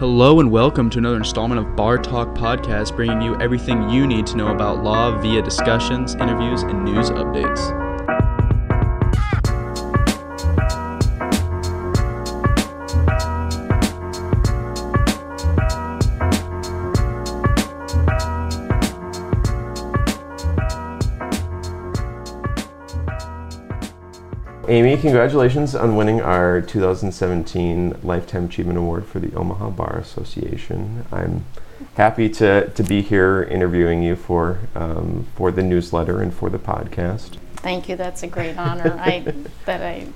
Hello and welcome to another installment of Bar Talk Podcast, bringing you everything you need to know about law via discussions, interviews, and news updates. Amy, congratulations on winning our 2017 Lifetime Achievement Award for the Omaha Bar Association. I'm happy to, to be here interviewing you for, um, for the newsletter and for the podcast. Thank you. That's a great honor. I that I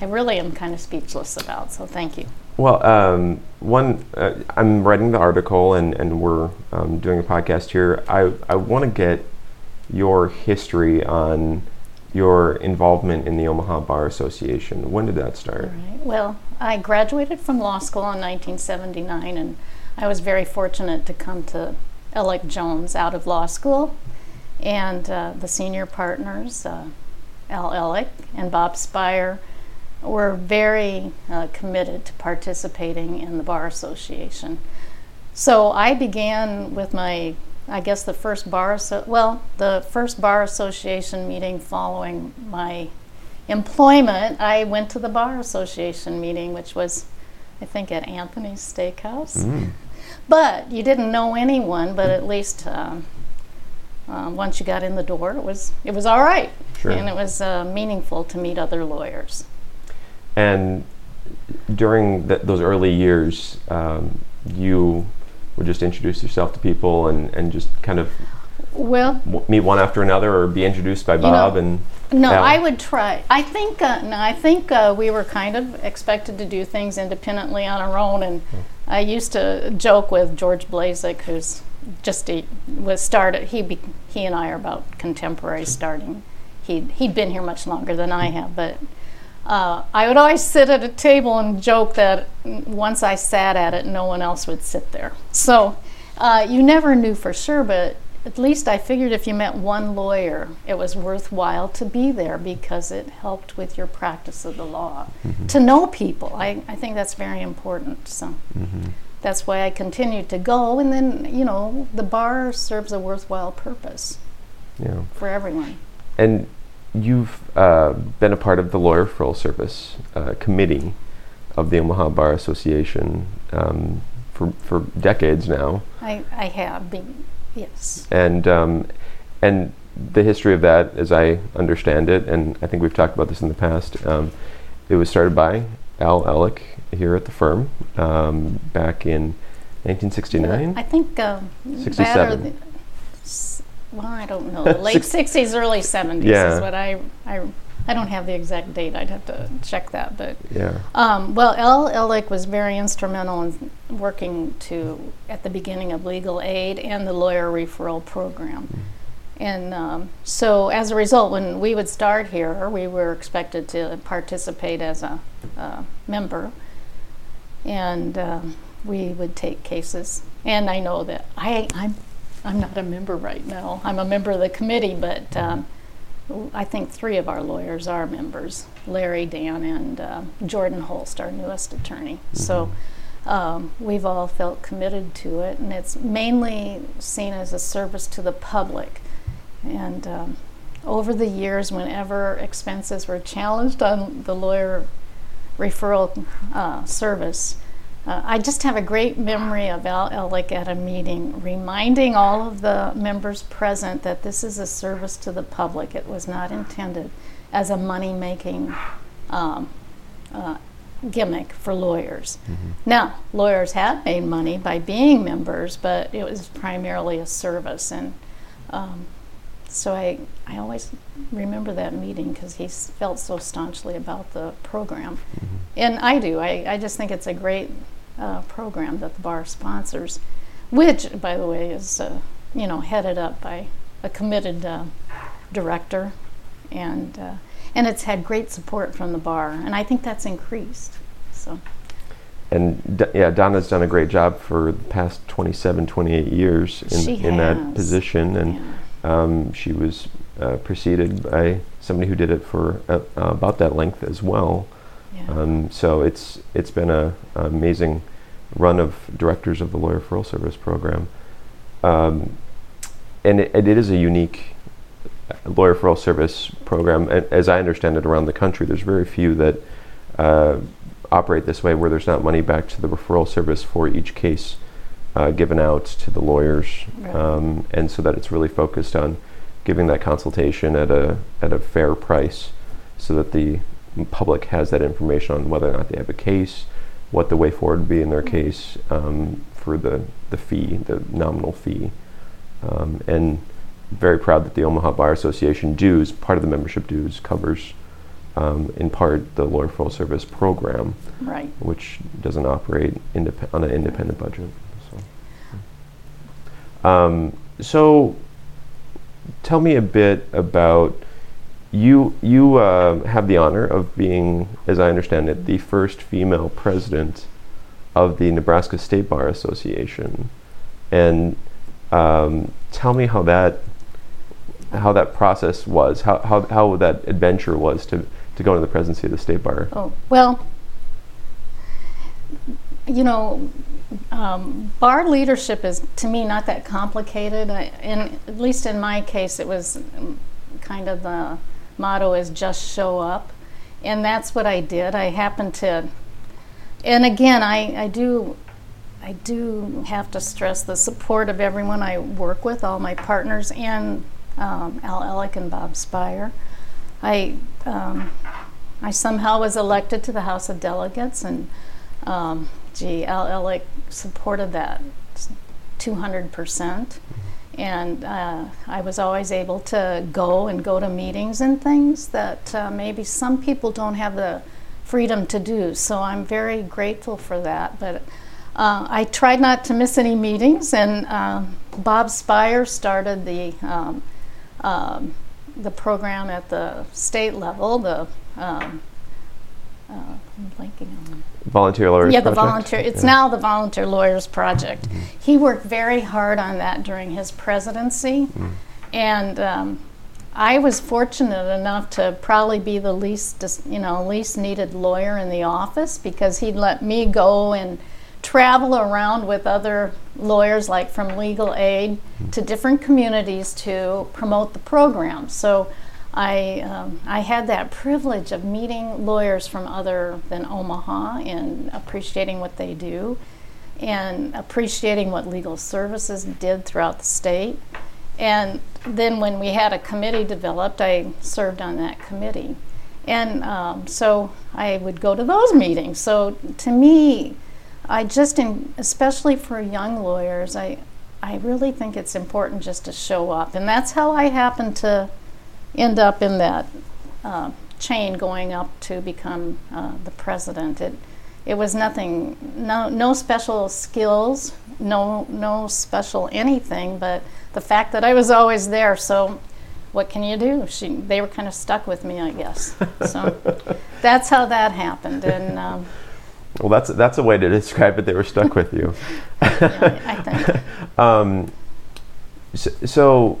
I really am kind of speechless about. So thank you. Well, um, one, uh, I'm writing the article and, and we're um, doing a podcast here. I, I want to get your history on your involvement in the Omaha Bar Association. When did that start? Right. Well, I graduated from law school in 1979, and I was very fortunate to come to Ellick Jones out of law school. And uh, the senior partners, uh, Al Ellick and Bob Spire, were very uh, committed to participating in the Bar Association. So I began with my I guess the first bar, so, well, the first bar association meeting following my employment, I went to the bar association meeting, which was, I think, at Anthony's Steakhouse. Mm. But you didn't know anyone, but at least um, uh, once you got in the door, it was it was all right, sure. and it was uh, meaningful to meet other lawyers. And during the, those early years, um, you would just introduce yourself to people and, and just kind of well w- meet one after another or be introduced by Bob know, and no Al? I would try I think uh, no I think uh, we were kind of expected to do things independently on our own and. I used to joke with George Blazik who's just he was started he be, he and I are about contemporary starting he he'd been here much longer than I have but uh, I would always sit at a table and joke that once I sat at it, no one else would sit there. So uh, you never knew for sure, but at least I figured if you met one lawyer, it was worthwhile to be there because it helped with your practice of the law. Mm-hmm. To know people, I, I think that's very important. So mm-hmm. that's why I continued to go. And then, you know, the bar serves a worthwhile purpose yeah. for everyone. And you've uh, been a part of the lawyer referral service uh, committee of the Omaha Bar Association um, for for decades now. I, I have been yes. And um, and the history of that, as I understand it, and I think we've talked about this in the past. Um, it was started by Al Ellick here at the firm um, back in 1969. I think um, 67 well, I don't know, late 60s, early 70s yeah. is what I, I, I don't have the exact date. I'd have to check that. But yeah. Um, well, Al Ellick was very instrumental in working to at the beginning of legal aid and the lawyer referral program. Mm. And um, so, as a result, when we would start here, we were expected to participate as a member, and um, we would take cases. And I know that I, I'm I'm not a member right now. I'm a member of the committee, but um, I think three of our lawyers are members Larry, Dan, and uh, Jordan Holst, our newest attorney. Mm-hmm. So um, we've all felt committed to it, and it's mainly seen as a service to the public. And um, over the years, whenever expenses were challenged on the lawyer referral uh, service, uh, I just have a great memory of Al Ellick at a meeting reminding all of the members present that this is a service to the public. It was not intended as a money making um, uh, gimmick for lawyers. Mm-hmm. Now, lawyers have made money by being members, but it was primarily a service. And um, so I, I always remember that meeting because he felt so staunchly about the program. Mm-hmm. And I do. I, I just think it's a great uh, program that the bar sponsors, which, by the way, is uh, you know headed up by a committed uh, director, and uh, and it's had great support from the bar, and I think that's increased. So. And D- yeah, Donna's done a great job for the past 27, 28 years in, in that position, and yeah. um, she was uh, preceded by somebody who did it for uh, about that length as well. Yeah. Um, so it's it's been a, a, amazing run of directors of the Lawyer Referral Service program. Um, and it, it is a unique lawyer referral service program. As I understand it, around the country, there's very few that uh, operate this way, where there's not money back to the referral service for each case uh, given out to the lawyers, right. um, and so that it's really focused on giving that consultation at a at a fair price, so that the public has that information on whether or not they have a case, what the way forward would be in their mm-hmm. case um, for the the fee, the nominal fee, um, and very proud that the Omaha Bar Association dues, part of the membership dues, covers um, in part the lawyer referral service program, right. which doesn't operate indep- on an independent budget. So. Um, so, tell me a bit about you. You uh, have the honor of being, as I understand it, the first female president of the Nebraska State Bar Association, and um, tell me how that how that process was, how, how, how that adventure was to, to go into the presidency of the state bar. Oh, well, you know, um, bar leadership is to me not that complicated. I, and at least in my case, it was kind of the motto is just show up. And that's what I did. I happened to, and again, I, I do I do have to stress the support of everyone I work with, all my partners, and um, Al Ellick and Bob Spire. I, um, I somehow was elected to the House of Delegates, and um, gee, Al Ellick supported that 200%. And uh, I was always able to go and go to meetings and things that uh, maybe some people don't have the freedom to do. So I'm very grateful for that. But uh, I tried not to miss any meetings, and uh, Bob Spire started the um, um, the program at the state level, the um, uh, I'm blanking on volunteer lawyers. Yeah, the project? volunteer. It's yeah. now the volunteer lawyers project. Mm-hmm. He worked very hard on that during his presidency, mm. and um, I was fortunate enough to probably be the least, you know, least needed lawyer in the office because he'd let me go and travel around with other lawyers, like from legal aid, to different communities to promote the program. So I, um, I had that privilege of meeting lawyers from other than Omaha and appreciating what they do and appreciating what legal services did throughout the state. And then when we had a committee developed, I served on that committee. And um, so I would go to those meetings. So to me, I just, in, especially for young lawyers, I, I really think it's important just to show up. And that's how I happened to end up in that uh, chain going up to become uh, the president. It, it was nothing, no, no special skills, no, no special anything, but the fact that I was always there. So, what can you do? She, they were kind of stuck with me, I guess. So, that's how that happened. And um, well, that's that's a way to describe it. They were stuck with you. yeah, I think. um, so, so,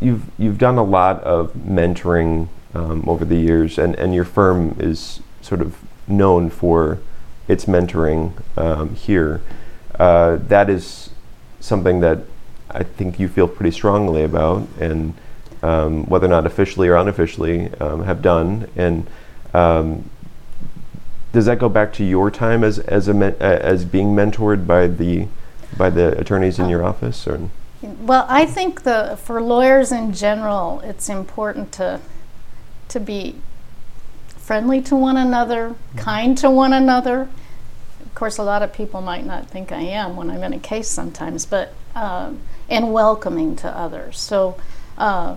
you've you've done a lot of mentoring um, over the years, and and your firm is sort of known for its mentoring um, here. Uh, that is something that I think you feel pretty strongly about, and um, whether or not officially or unofficially um, have done, and um, does that go back to your time as as a men, uh, as being mentored by the by the attorneys in your office or well i think the for lawyers in general it's important to to be friendly to one another kind to one another. Of course a lot of people might not think i am when i'm in a case sometimes but uh, and welcoming to others. So uh,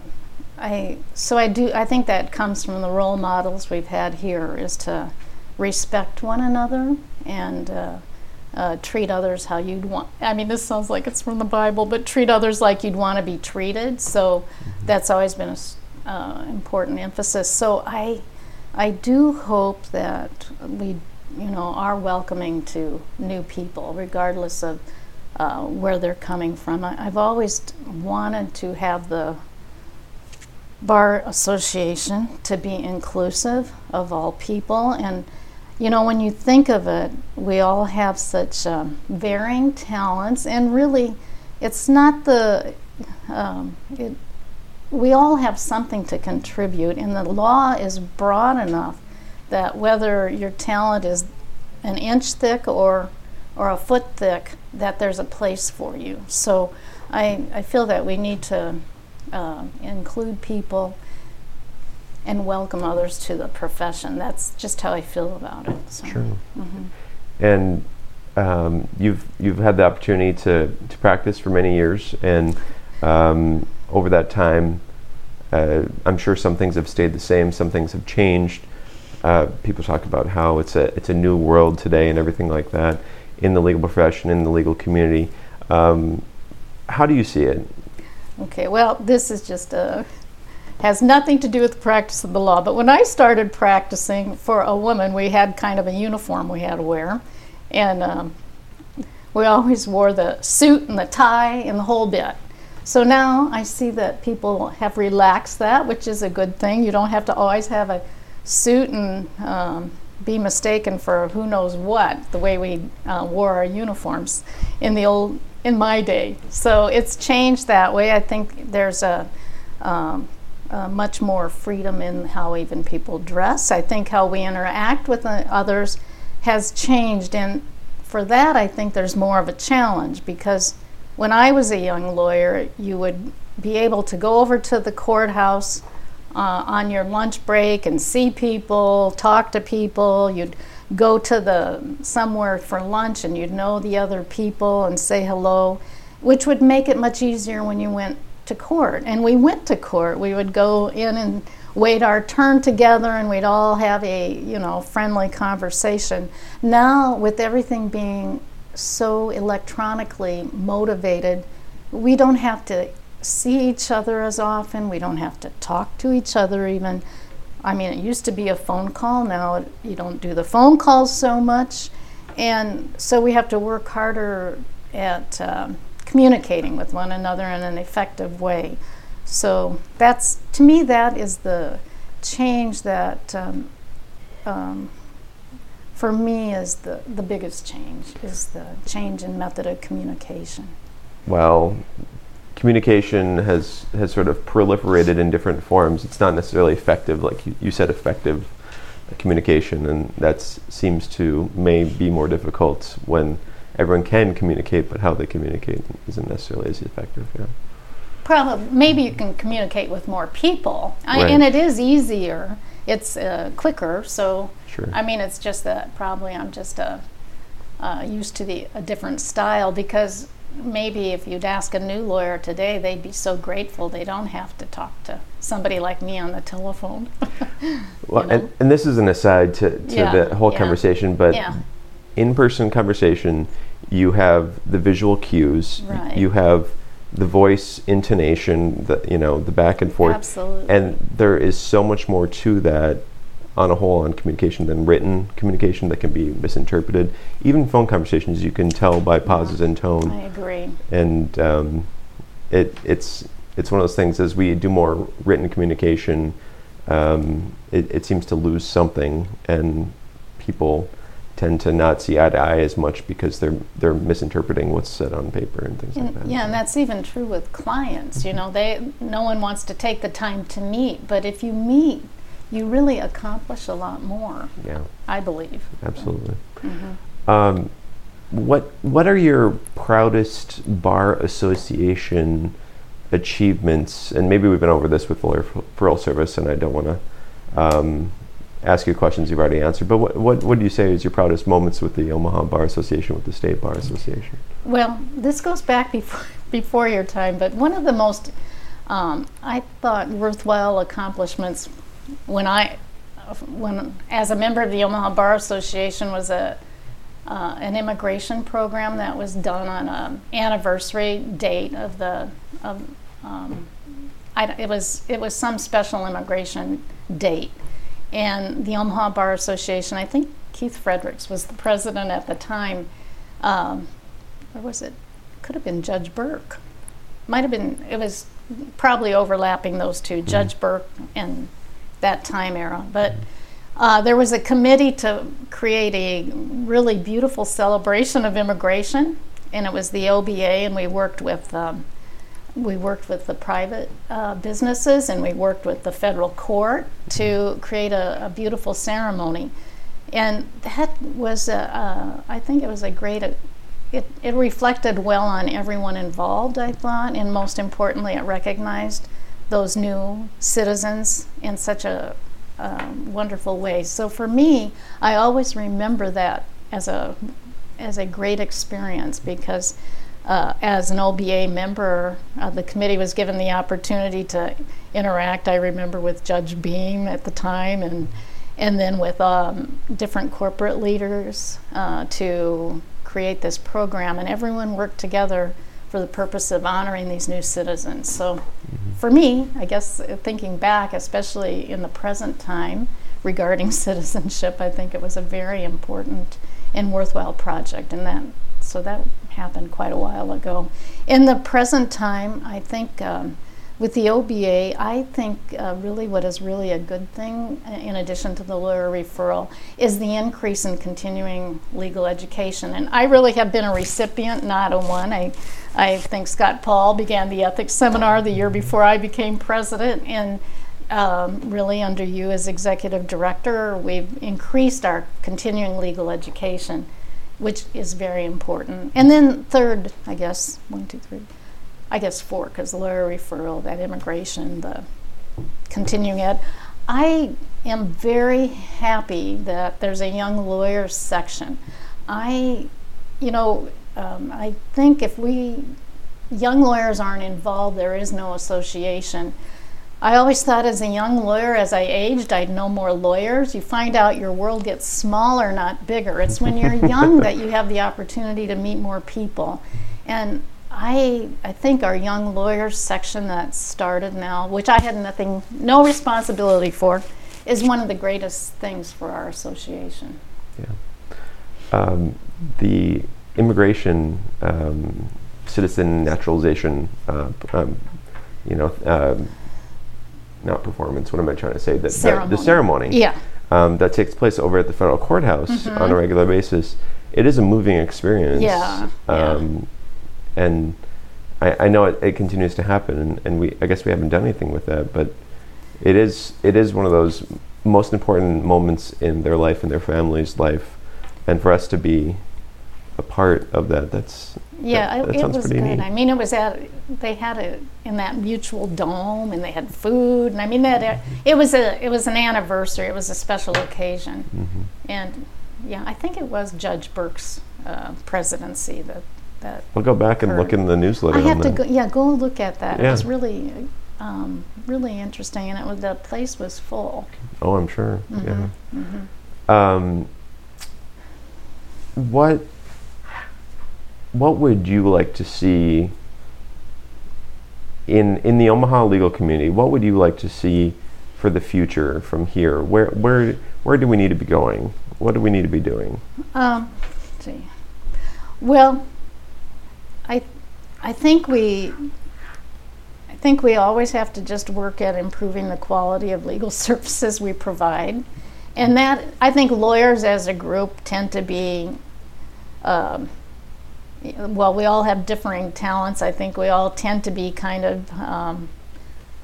I so I do I think that comes from the role models we've had here is to respect one another and uh, uh, treat others how you'd want. I mean, this sounds like it's from the Bible, but treat others like you'd want to be treated. So that's always been an uh, important emphasis. So I, I do hope that we, you know, are welcoming to new people, regardless of uh, where they're coming from. I, I've always wanted to have the Bar Association to be inclusive of all people and you know, when you think of it, we all have such um, varying talents, and really, it's not the. Um, it, we all have something to contribute, and the law is broad enough that whether your talent is an inch thick or or a foot thick, that there's a place for you. So I, I feel that we need to uh, include people and welcome others to the profession. That's just how I feel about it. So. Sure. And um, you've you've had the opportunity to, to practice for many years, and um, over that time, uh, I'm sure some things have stayed the same, some things have changed. Uh, people talk about how it's a it's a new world today and everything like that in the legal profession, in the legal community. Um, how do you see it? Okay, well, this is just a has nothing to do with the practice of the law. But when I started practicing for a woman, we had kind of a uniform we had to wear, and um, we always wore the suit and the tie and the whole bit. So now I see that people have relaxed that, which is a good thing. You don't have to always have a suit and um, be mistaken for who knows what the way we uh, wore our uniforms in the old in my day. So it's changed that way. I think there's a, um, a much more freedom in how even people dress. I think how we interact with others has changed, and for that I think there's more of a challenge because when I was a young lawyer, you would be able to go over to the courthouse uh, on your lunch break and see people, talk to people. You'd go to the somewhere for lunch and you'd know the other people and say hello, which would make it much easier when you went to court. And we went to court. We would go in and wait our turn together and we'd all have a, you know, friendly conversation. Now with everything being so electronically motivated, we don't have to see each other as often. We don't have to talk to each other even. I mean, it used to be a phone call. Now you don't do the phone calls so much. And so we have to work harder at um, communicating with one another in an effective way. So that's, to me, that is the change that, um, um, for me, is the, the biggest change, is the change in method of communication. Well, communication has has sort of proliferated in different forms. It's not necessarily effective, like you, you said, effective communication, and that seems to may be more difficult when everyone can communicate, but how they communicate isn't necessarily as effective. Yeah. Probably, maybe you can communicate with more people, I, and it is easier. It's uh, quicker, so sure. I mean, it's just that probably I'm just uh, uh, used to the a different style because maybe if you'd ask a new lawyer today, they'd be so grateful they don't have to talk to somebody like me on the telephone. well, and, and, this is an aside to, to yeah, the whole yeah. conversation, but yeah. In person conversation, you have the visual cues, right. you have the voice intonation, the you know the back and forth, Absolutely. and there is so much more to that on a whole on communication than written communication that can be misinterpreted. Even phone conversations, you can tell by pauses and tone. I agree. And um, it, it's it's one of those things as we do more written communication, um, it, it seems to lose something, and people tend to not see eye to eye as much because they're they're misinterpreting what's said on paper and things and like that. Yeah, and that's even true with clients. You know, they no one wants to take the time to meet, but if you meet you really accomplish a lot more. Yeah, I believe. Absolutely. Mm-hmm. Um, what What are your proudest bar association achievements? And maybe we've been over this with lawyer referral service, and I don't want to um, ask you questions you've already answered. But what, what what do you say is your proudest moments with the Omaha Bar Association, with the State Bar Association? Well, this goes back before before your time, but one of the most um, I thought worthwhile accomplishments when I, when as a member of the Omaha Bar Association, was a uh, an immigration program that was done on an anniversary date of the of um, I, it was it was some special immigration date, and the Omaha Bar Association. I think Keith Fredericks was the president at the time. Um, or was it? Could have been Judge Burke. Might have been. It was probably overlapping those two, Judge Burke and that time era. But uh, there was a committee to create a really beautiful celebration of immigration, and it was the OBA, and we worked with um, we worked with the private uh, businesses and we worked with the federal court to create a, a beautiful ceremony. And that was, a, uh, I think it was a great, it, it reflected well on everyone involved, I thought, and most importantly, it recognized those new citizens in such a wonderful way. So for me, I always remember that as a, as a great experience because uh, as an OBA member, uh, the committee was given the opportunity to interact. I remember with Judge Beam at the time, and and then with um, different corporate leaders uh, to create this program, and everyone worked together for the purpose of honoring these new citizens. So, mm-hmm. for me, I guess uh, thinking back, especially in the present time regarding citizenship, I think it was a very important and worthwhile project, and that so that happened quite a while ago. In the present time, I think um, with the OBA, I think uh, really what is really a good thing, uh, in addition to the lawyer referral, is the increase in continuing legal education. And I really have been a recipient, not a one. I, I think Scott Paul began the ethics seminar the year before I became president, and um, really under you as executive director, we've increased our continuing legal education which is very important. And then third, I guess, one, two, three, I guess four, because the lawyer referral, that immigration, the continuing ed. I am very happy that there's a young lawyers section. I, you know, um, I think if we young lawyers aren't involved, there is no association. I always thought as a young lawyer, as I aged, I'd know more lawyers. You find out your world gets smaller, not bigger. It's when you're young that you have the opportunity to meet more people. And I, I think our young lawyers section that started now, which I had nothing, no responsibility for, is one of the greatest things for our association. Yeah. Um, the immigration, um, citizen naturalization, uh, um, you know, um, not performance. What am I trying to say? That ceremony. The, the ceremony. Yeah. Um, that takes place over at the federal courthouse mm-hmm. on a regular basis. It is a moving experience. Yeah. Um, yeah. And I, I know it, it, continues to happen, and, and we I guess we haven't done anything with that, but it is it is one of those most important moments in their life and their family's life, and for us to be a part of that, that's yeah, that, that it, was good. Neat. I mean, it was at they had it in that mutual dome, and they had food, and I mean that it was a it was an anniversary. It was a special occasion, mm-hmm. and yeah, I think it was Judge Burke's uh, presidency that that. I'll go back and look in the newsletter. I have to go. Yeah, go look at that. Yeah. It was really. Um, really interesting, and it was, the place was full. Oh, I'm sure. Mm-hmm. Yeah. Mm-hmm. Um, what what would you like to see in in the Omaha legal community? What would you like to see for the future from here? Where where where do we need to be going? What do we need to be doing? Um, see. Well, I I think we I think we always have to just work at improving the quality of legal services we provide. And that I think lawyers as a group tend to be um, well, we all have differing talents. I think we all tend to be kind of um,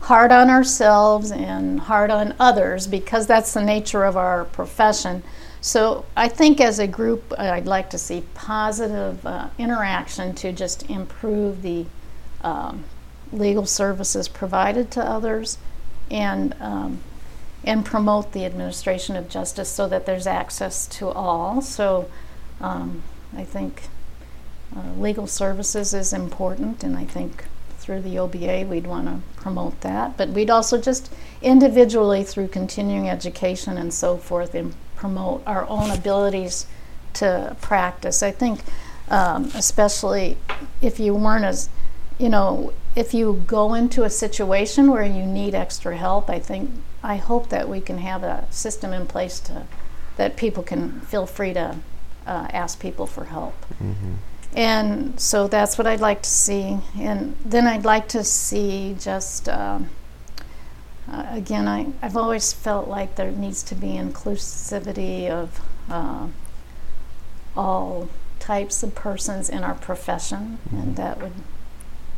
hard on ourselves and hard on others because that's the nature of our profession. So I think as a group, I'd like to see positive uh, interaction to just improve the um, legal services provided to others and um, and promote the administration of justice so that there's access to all. So um, I think uh, legal services is important, and I think through the OBA we'd want to promote that. But we'd also just individually through continuing education and so forth and promote our own abilities to practice. I think, um, especially if you weren't as, you know, if you go into a situation where you need extra help, I think, I hope that we can have a system in place to, that people can feel free to uh, ask people for help. Mm-hmm. And so that's what I'd like to see. And then I'd like to see just, um, uh, again, I, I've always felt like there needs to be inclusivity of uh, all types of persons in our profession, Mhm. and that would,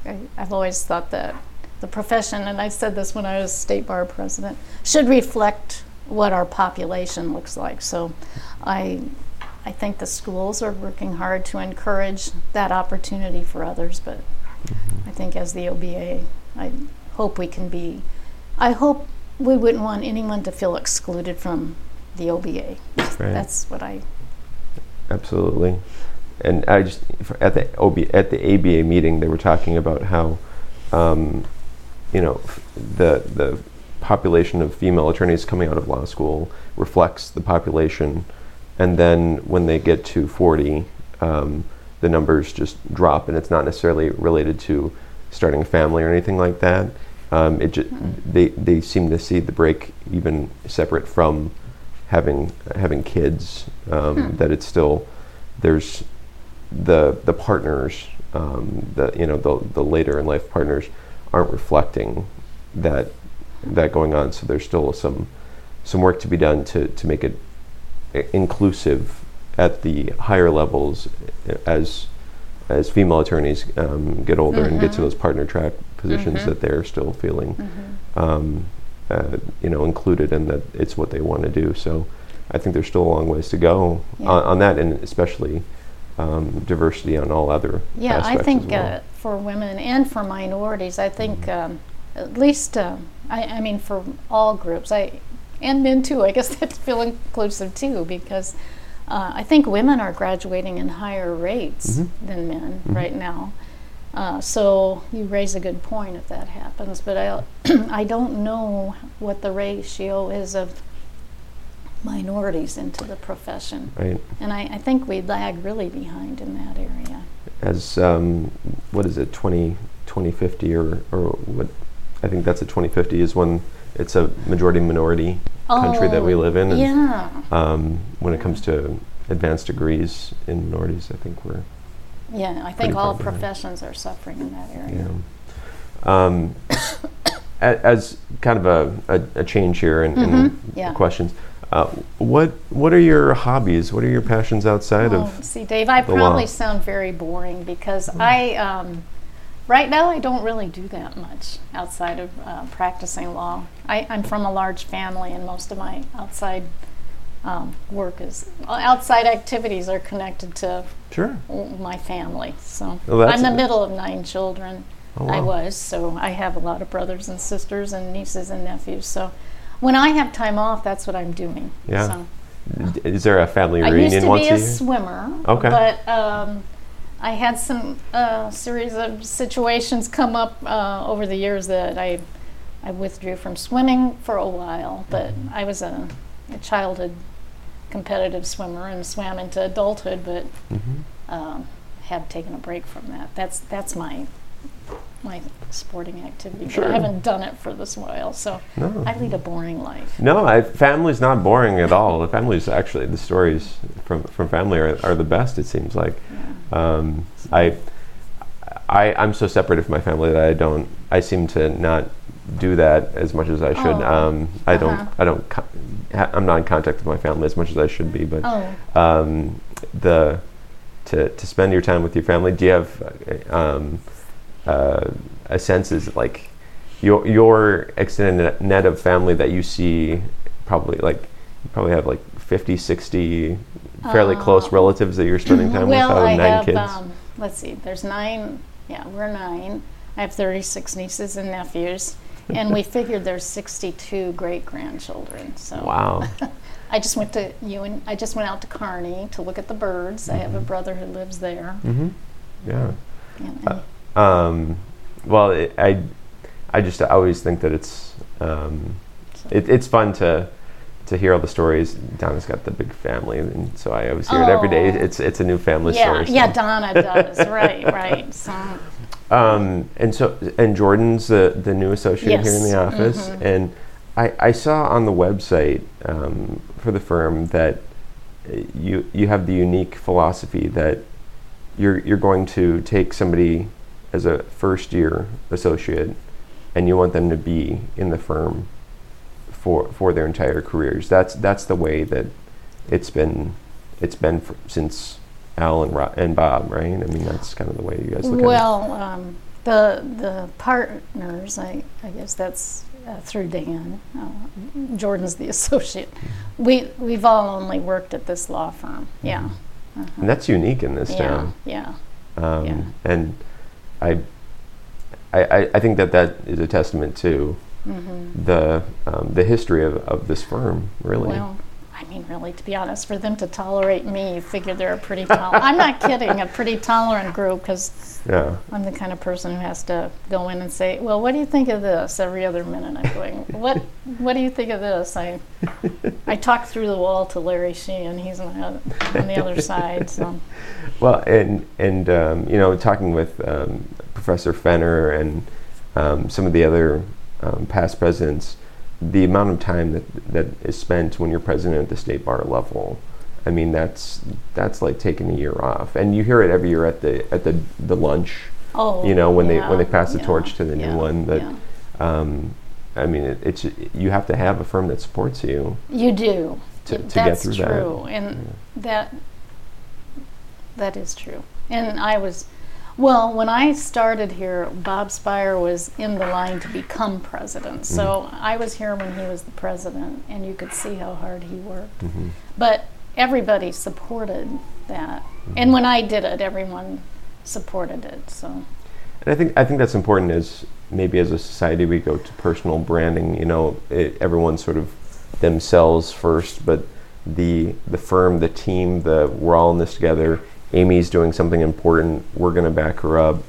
I, I've always thought that the profession, and I said this when I was state bar president, should reflect what our population looks like. So I, I think the schools are working hard to encourage that opportunity for others, but Mm-hmm. I think as the OBA, I hope we can be, I hope we wouldn't want anyone to feel excluded from the OBA. Right. That's what I, Absolutely. And I just at the OB at the ABA meeting, they were talking about how, um, you know, the the population of female attorneys coming out of law school reflects the population, and then when they get to forty, um, the numbers just drop, and it's not necessarily related to starting a family or anything like that. Um, it ju- they they seem to see the break even separate from having having kids. Um, Hmm. That it's still there's the the partners, um, the you know the the later in life partners aren't reflecting that that going on. So there's still some some work to be done to to make it inclusive at the higher levels as as female attorneys um, get older and get to Mhm. those partner track positions Mhm. that they're still feeling mhm. um, uh, you know, included and that it's what they want to do. So I think there's still a long ways to go Yeah. on, on that, and especially um, diversity on all other yeah, I think well. uh, for women and for minorities, I think Mm-hmm. um, at least, uh, I, I mean, for all groups, I and men too. I guess that's feel inclusive too because uh, I think women are graduating in higher rates Mhm. than men Mhm. right now. Uh, so you raise a good point if that happens, but I I don't know what the ratio is of minorities into the profession, right? and I, I think we lag really behind in that area. As um, what is it, 20, 2050 or or what? I think that's a 2050 is when it's a majority minority country that we Oh, live in. And, Yeah. Um, when it comes to advanced degrees in minorities, I think we're Yeah, I think all professions are suffering in that area. Yeah. Um, a- as kind of a, a, a change here in, in Mhm, yeah. questions, uh, what what are your hobbies? What are your passions outside Oh, of? see, Dave, I the law? probably sound very boring because I, um, right now, I don't really do that much outside of uh, practicing law. I, I'm from a large family, and most of my outside um, work is outside activities are connected to Sure. my family. So Well, I'm the middle of nine children. Oh, I was, so I have a lot of brothers and sisters and nieces and nephews. So when I have time off, that's what I'm doing. Yeah. So. Is there a family I reunion used to be a a swimmer, Okay. but um, I had some uh, series of situations come up uh, over the years that I I withdrew from swimming for a while. But Mm-hmm. I was a, a childhood competitive swimmer and swam into adulthood, but Mhm. um, have taken a break from that. That's that's my my sporting activity. Sure. I haven't done it for this while, so No. I lead a boring life. No, I, family's not boring at all. The family's actually the stories from from family are, are the best. It seems like. Yeah. Um, I, I, I'm so separated from my family that I don't. I seem to not do that as much as I should. Oh, Um, I don't. uh-huh. I don't. Co- I'm not in contact with my family as much as I should be. But Oh, um, the to to spend your time with your family. Do you have um, uh, a sense is like your your extended net of family that you see probably like you probably have like 50, 60 fairly close Uh, relatives that you're spending time well, with out of I nine have. kids. Um, let's see. There's nine. Yeah, we're nine. I have 36 nieces and nephews, and we figured there's 62 great grandchildren. So wow. I just went to you and I just went out to Kearney to look at the birds. I have a Mhm. brother who lives there. Mm-hmm. Yeah. And, Uh, Um, well, it, I I just I always think that it's um, so- it, it's fun to to hear all the stories. Donna's got the big family, and so I always hear it every day. Oh. It's it's a new family yeah, story. so. yeah, Donna does. right, right. So Um, and so and Jordan's the the new associate here in the Yes. office, Mhm. and I I saw on the website um, for the firm that you you have the unique philosophy that you're you're going to take somebody as a first year associate, and you want them to be in the firm for for their entire careers. That's that's the way that it's been it's been since Al and Ro- and Bob, right? I mean, that's kind of the way you guys look at it. Well, um, the the partners, I, I guess that's uh, through Dan. Uh, Jordan's the associate. Mm-hmm. We we've all only worked at this law firm. Yeah. Uh-huh. And that's unique in this Yeah. town. Yeah. Um, Yeah. And I, I, I- I think that that is a testament to hmm the um, the history of, of this firm, really. Well, I mean, really, to be honest, for them to tolerate me, you figure they're a pretty tolerant. I'm not kidding. A pretty tolerant group because yeah. I'm the kind of person who has to go in and say, "Well, what do you think of this?" Every other minute, I'm going, "What? What do you think of this?" I I talk through the wall to Larry Sheehan. He's on the, other, on the other side. So Well, and and um, you know, talking with um, Professor Fenner and um, some of the other um, past presidents, the amount of time that that is spent when you're president at the state bar level, I mean, that's that's like taking a year off, and you hear it every year at the at the the lunch. oh, You know, when they when they pass the yeah, torch to the yeah, new one, that yeah. um, I mean, it, it's you have to have a firm that supports you. You do. to- to get That's through that. true, and that that is true. And I was, well, when I started here, Bob Spire was in the line to become president. So Mm-hmm. I was here when he was the president, and you could see how hard he worked. hmm But everybody supported that, Mm-hmm. and when I did it, everyone supported it. So And I think I think that's important. As maybe as a society, we go to personal branding. You know, it, everyone's sort of themselves first, but the the firm, the team, the we're all in this together. Amy's doing something important. We're going to back her up.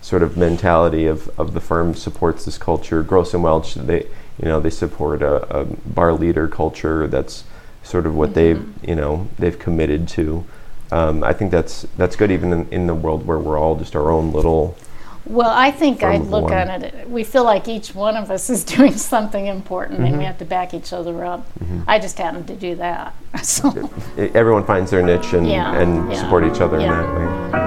Sort of mentality of, of the firm supports this culture. Gross and Welch, they you know they support a, a bar leader culture. That's sort of what they've you know they've committed to. Um, I think that's that's good even in, in the world where we're all just our own little Well, I think I'd look on it. We feel like each one of us is doing something important, and Mm-hmm. we have to back each other up. I just happen to do that. So, everyone finds their niche and, Yeah, and yeah, support each other yeah. in that way.